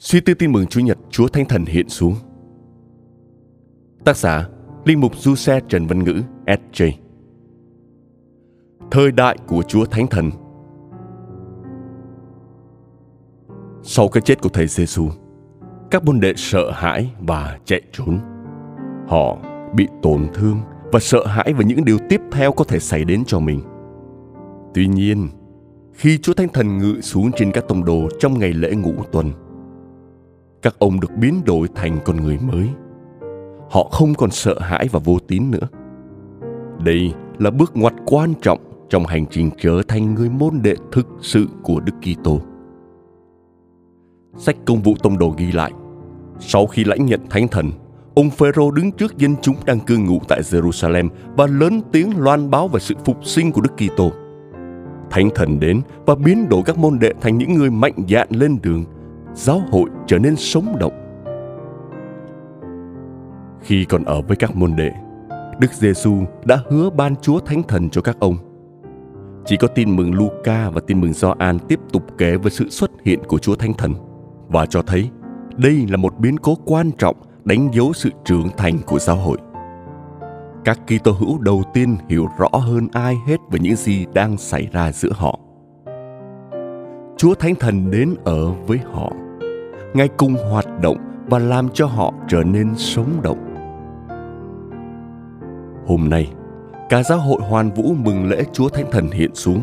Suy tư tin mừng Chúa Nhật Chúa Thánh Thần hiện xuống Tác giả Linh mục Du Xe Trần Văn Ngữ SJ Thời đại của Chúa Thánh Thần Sau cái chết của Thầy Giêsu, các môn đệ sợ hãi và chạy trốn. Họ bị tổn thương và sợ hãi về những điều tiếp theo có thể xảy đến cho mình. Tuy nhiên, khi Chúa Thánh Thần ngự xuống trên các tông đồ trong ngày lễ ngũ tuần, các ông được biến đổi thành con người mới. Họ không còn sợ hãi và vô tín nữa. Đây là bước ngoặt quan trọng trong hành trình trở thành người môn đệ thực sự của Đức Kitô. Sách Công vụ Tông đồ ghi lại, sau khi lãnh nhận Thánh Thần, ông Phêrô đứng trước dân chúng đang cư ngụ tại Jerusalem và lớn tiếng loan báo về sự phục sinh của Đức Kitô. Thánh Thần đến và biến đổi các môn đệ thành những người mạnh dạn lên đường giáo hội trở nên sống động. Khi còn ở với các môn đệ, Đức Giêsu đã hứa ban Chúa Thánh Thần cho các ông. Chỉ có tin mừng Luca và tin mừng Gioan tiếp tục kể về sự xuất hiện của Chúa Thánh Thần và cho thấy đây là một biến cố quan trọng đánh dấu sự trưởng thành của giáo hội. Các Kitô hữu đầu tiên hiểu rõ hơn ai hết về những gì đang xảy ra giữa họ. Chúa Thánh Thần đến ở với họ. Ngài cùng hoạt động và làm cho họ trở nên sống động. Hôm nay, cả giáo hội hoàn vũ mừng lễ Chúa Thánh Thần hiện xuống.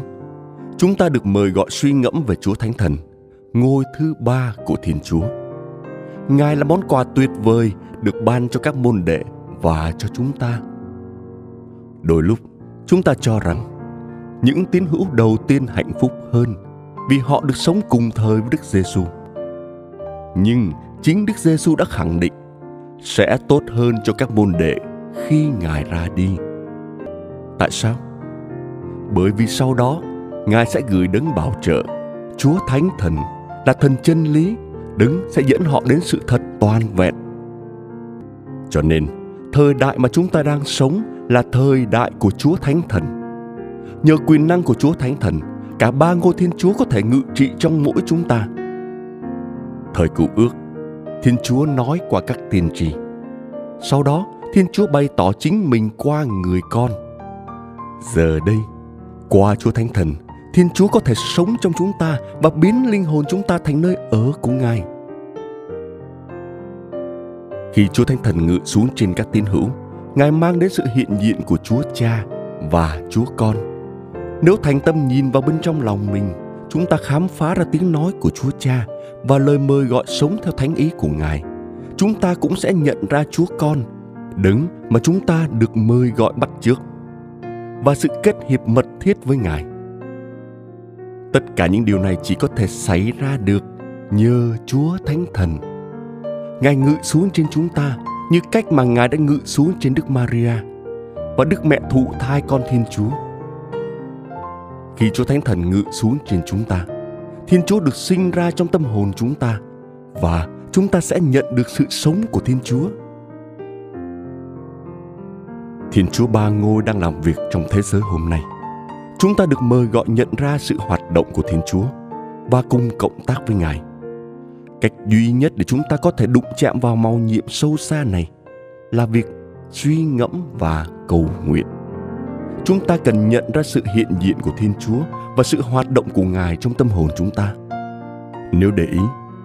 Chúng ta được mời gọi suy ngẫm về Chúa Thánh Thần, ngôi thứ ba của Thiên Chúa. Ngài là món quà tuyệt vời được ban cho các môn đệ và cho chúng ta. Đôi lúc, chúng ta cho rằng những tín hữu đầu tiên hạnh phúc hơn vì họ được sống cùng thời với Đức Giêsu. Nhưng chính Đức Giêsu đã khẳng định sẽ tốt hơn cho các môn đệ khi Ngài ra đi. Tại sao? Bởi vì sau đó Ngài sẽ gửi đấng bảo trợ, Chúa Thánh Thần là thần chân lý, đấng sẽ dẫn họ đến sự thật toàn vẹn. Cho nên, thời đại mà chúng ta đang sống là thời đại của Chúa Thánh Thần. Nhờ quyền năng của Chúa Thánh Thần, cả ba ngôi Thiên Chúa có thể ngự trị trong mỗi chúng ta. Thời cựu ước, Thiên Chúa nói qua các tiên tri. Sau đó, Thiên Chúa bày tỏ chính mình qua người con. Giờ đây, qua Chúa Thánh Thần, Thiên Chúa có thể sống trong chúng ta và biến linh hồn chúng ta thành nơi ở của Ngài. Khi Chúa Thánh Thần ngự xuống trên các tín hữu, Ngài mang đến sự hiện diện của Chúa Cha và Chúa Con. Nếu thành tâm nhìn vào bên trong lòng mình, chúng ta khám phá ra tiếng nói của Chúa Cha và lời mời gọi sống theo thánh ý của Ngài. Chúng ta cũng sẽ nhận ra Chúa Con, đứng mà chúng ta được mời gọi bắt trước và sự kết hiệp mật thiết với Ngài. Tất cả những điều này chỉ có thể xảy ra được nhờ Chúa Thánh Thần. Ngài ngự xuống trên chúng ta như cách mà Ngài đã ngự xuống trên Đức Maria và Đức Mẹ thụ thai con Thiên Chúa. Khi Chúa Thánh Thần ngự xuống trên chúng ta, Thiên Chúa được sinh ra trong tâm hồn chúng ta và chúng ta sẽ nhận được sự sống của Thiên Chúa. Thiên Chúa Ba Ngôi đang làm việc trong thế giới hôm nay. Chúng ta được mời gọi nhận ra sự hoạt động của Thiên Chúa và cùng cộng tác với Ngài. Cách duy nhất để chúng ta có thể đụng chạm vào màu nhiệm sâu xa này là việc suy ngẫm và cầu nguyện chúng ta cần nhận ra sự hiện diện của thiên chúa và sự hoạt động của ngài trong tâm hồn chúng ta. Nếu để ý,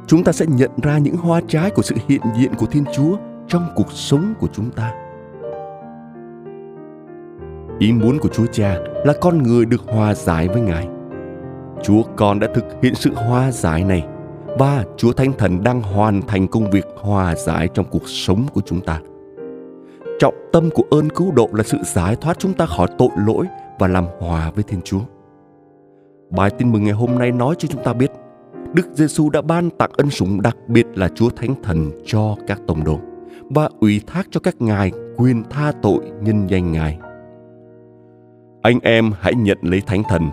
chúng ta sẽ nhận ra những hoa trái của sự hiện diện của thiên chúa trong cuộc sống của chúng ta. Ý muốn của chúa cha là con người được hòa giải với ngài. Chúa con đã thực hiện sự hòa giải này và chúa thánh thần đang hoàn thành công việc hòa giải trong cuộc sống của chúng ta trọng tâm của ơn cứu độ là sự giải thoát chúng ta khỏi tội lỗi và làm hòa với thiên chúa bài tin mừng ngày hôm nay nói cho chúng ta biết, Đức Giêsu đã ban tặng ân sủng đặc biệt là Chúa Thánh Thần cho các tông đồ và ủy thác cho các ngài quyền tha tội nhân danh ngài. Anh em hãy nhận lấy Thánh Thần.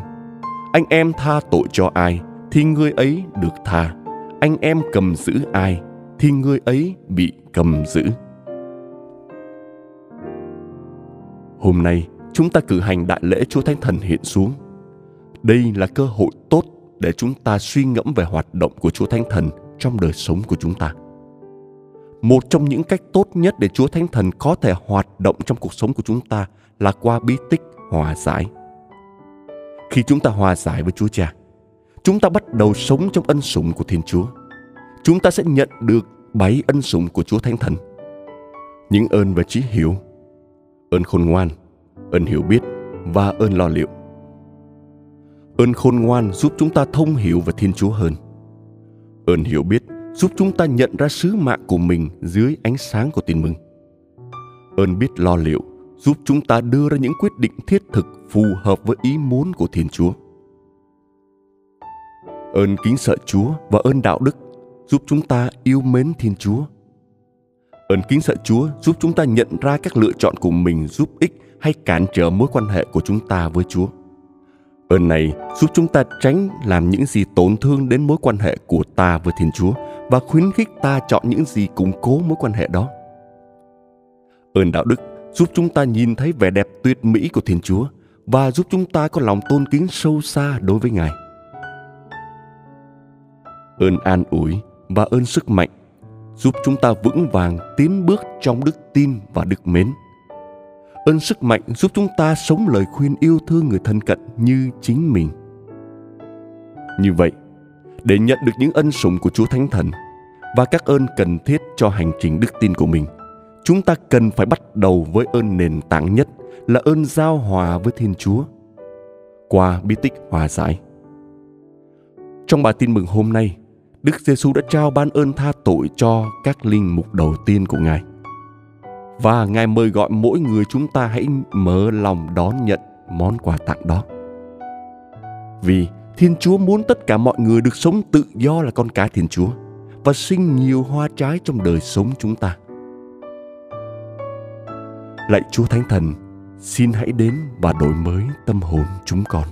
Anh em tha tội cho ai thì người ấy được tha. Anh em cầm giữ ai thì người ấy bị cầm giữ. Hôm nay, chúng ta cử hành đại lễ Chúa Thánh Thần hiện xuống. Đây là cơ hội tốt để chúng ta suy ngẫm về hoạt động của Chúa Thánh Thần trong đời sống của chúng ta. Một trong những cách tốt nhất để Chúa Thánh Thần có thể hoạt động trong cuộc sống của chúng ta là qua bí tích hòa giải. Khi chúng ta hòa giải với Chúa Cha, chúng ta bắt đầu sống trong ân sủng của Thiên Chúa. Chúng ta sẽ nhận được bảy ân sủng của Chúa Thánh Thần. Những ơn về trí hiểu, ơn khôn ngoan, ơn hiểu biết và ơn lo liệu. Ơn khôn ngoan giúp chúng ta thông hiểu về thiên chúa hơn. Ơn hiểu biết giúp chúng ta nhận ra sứ mạng của mình dưới ánh sáng của tin mừng. Ơn biết lo liệu giúp chúng ta đưa ra những quyết định thiết thực phù hợp với ý muốn của thiên chúa. Ơn kính sợ chúa và ơn đạo đức giúp chúng ta yêu mến thiên chúa ơn kính sợ chúa giúp chúng ta nhận ra các lựa chọn của mình giúp ích hay cản trở mối quan hệ của chúng ta với chúa Ơn này giúp chúng ta tránh làm những gì tổn thương đến mối quan hệ của ta với Thiên Chúa và khuyến khích ta chọn những gì củng cố mối quan hệ đó. Ơn đạo đức giúp chúng ta nhìn thấy vẻ đẹp tuyệt mỹ của Thiên Chúa và giúp chúng ta có lòng tôn kính sâu xa đối với Ngài. Ơn an ủi và ơn sức mạnh giúp chúng ta vững vàng tiến bước trong đức tin và đức mến. Ơn sức mạnh giúp chúng ta sống lời khuyên yêu thương người thân cận như chính mình. Như vậy, để nhận được những ân sủng của chúa thánh thần và các ơn cần thiết cho hành trình đức tin của mình, chúng ta cần phải bắt đầu với ơn nền tảng nhất là ơn giao hòa với thiên chúa. Qua bí tích hòa giải. Trong bài tin mừng hôm nay đức giêsu đã trao ban ơn tha tội cho các linh mục đầu tiên của ngài và Ngài mời gọi mỗi người chúng ta hãy mở lòng đón nhận món quà tặng đó. Vì Thiên Chúa muốn tất cả mọi người được sống tự do là con cái Thiên Chúa và sinh nhiều hoa trái trong đời sống chúng ta. Lạy Chúa Thánh Thần, xin hãy đến và đổi mới tâm hồn chúng con.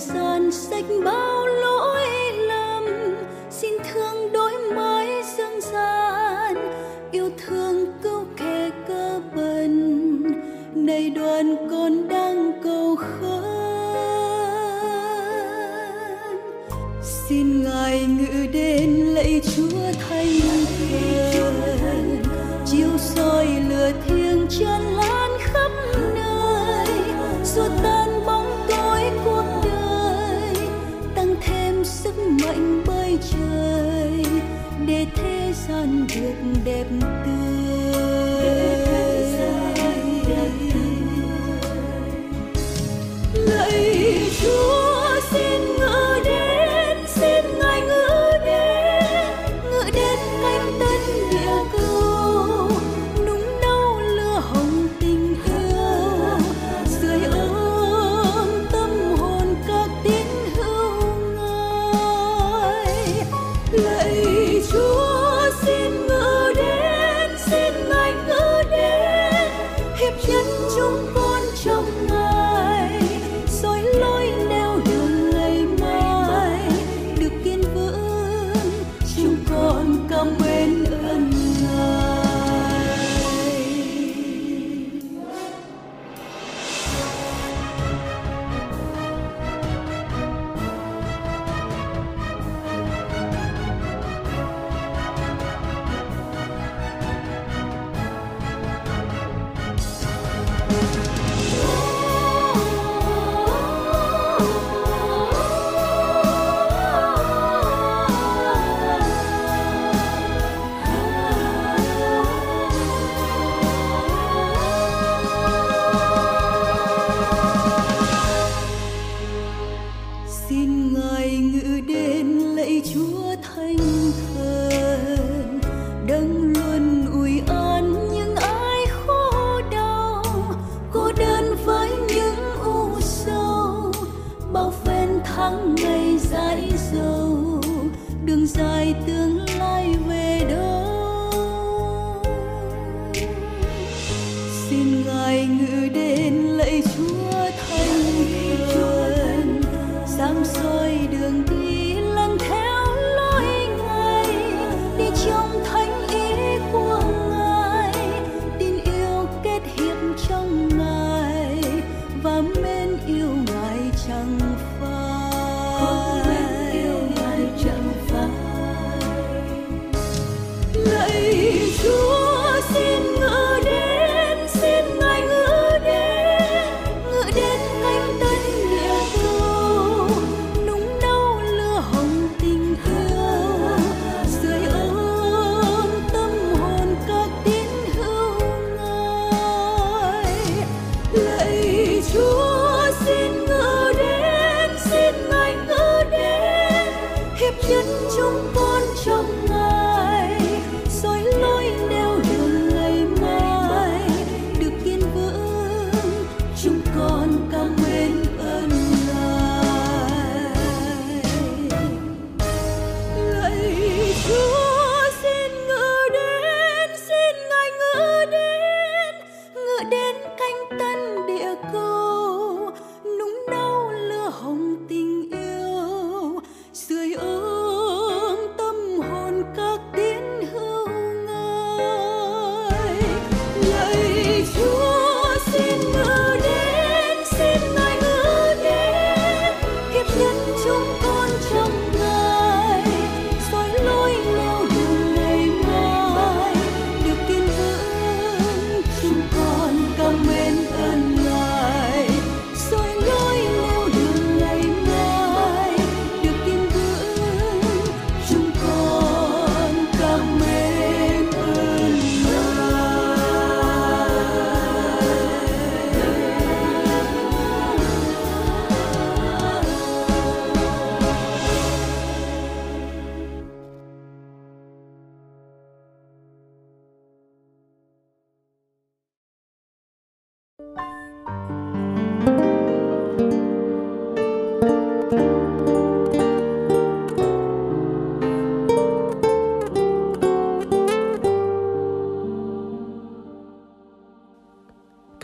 Trần gian sách bao rất đẹp tươi. Lạy chúa xin ngự đến xin ngài ngự đến ngự đến 美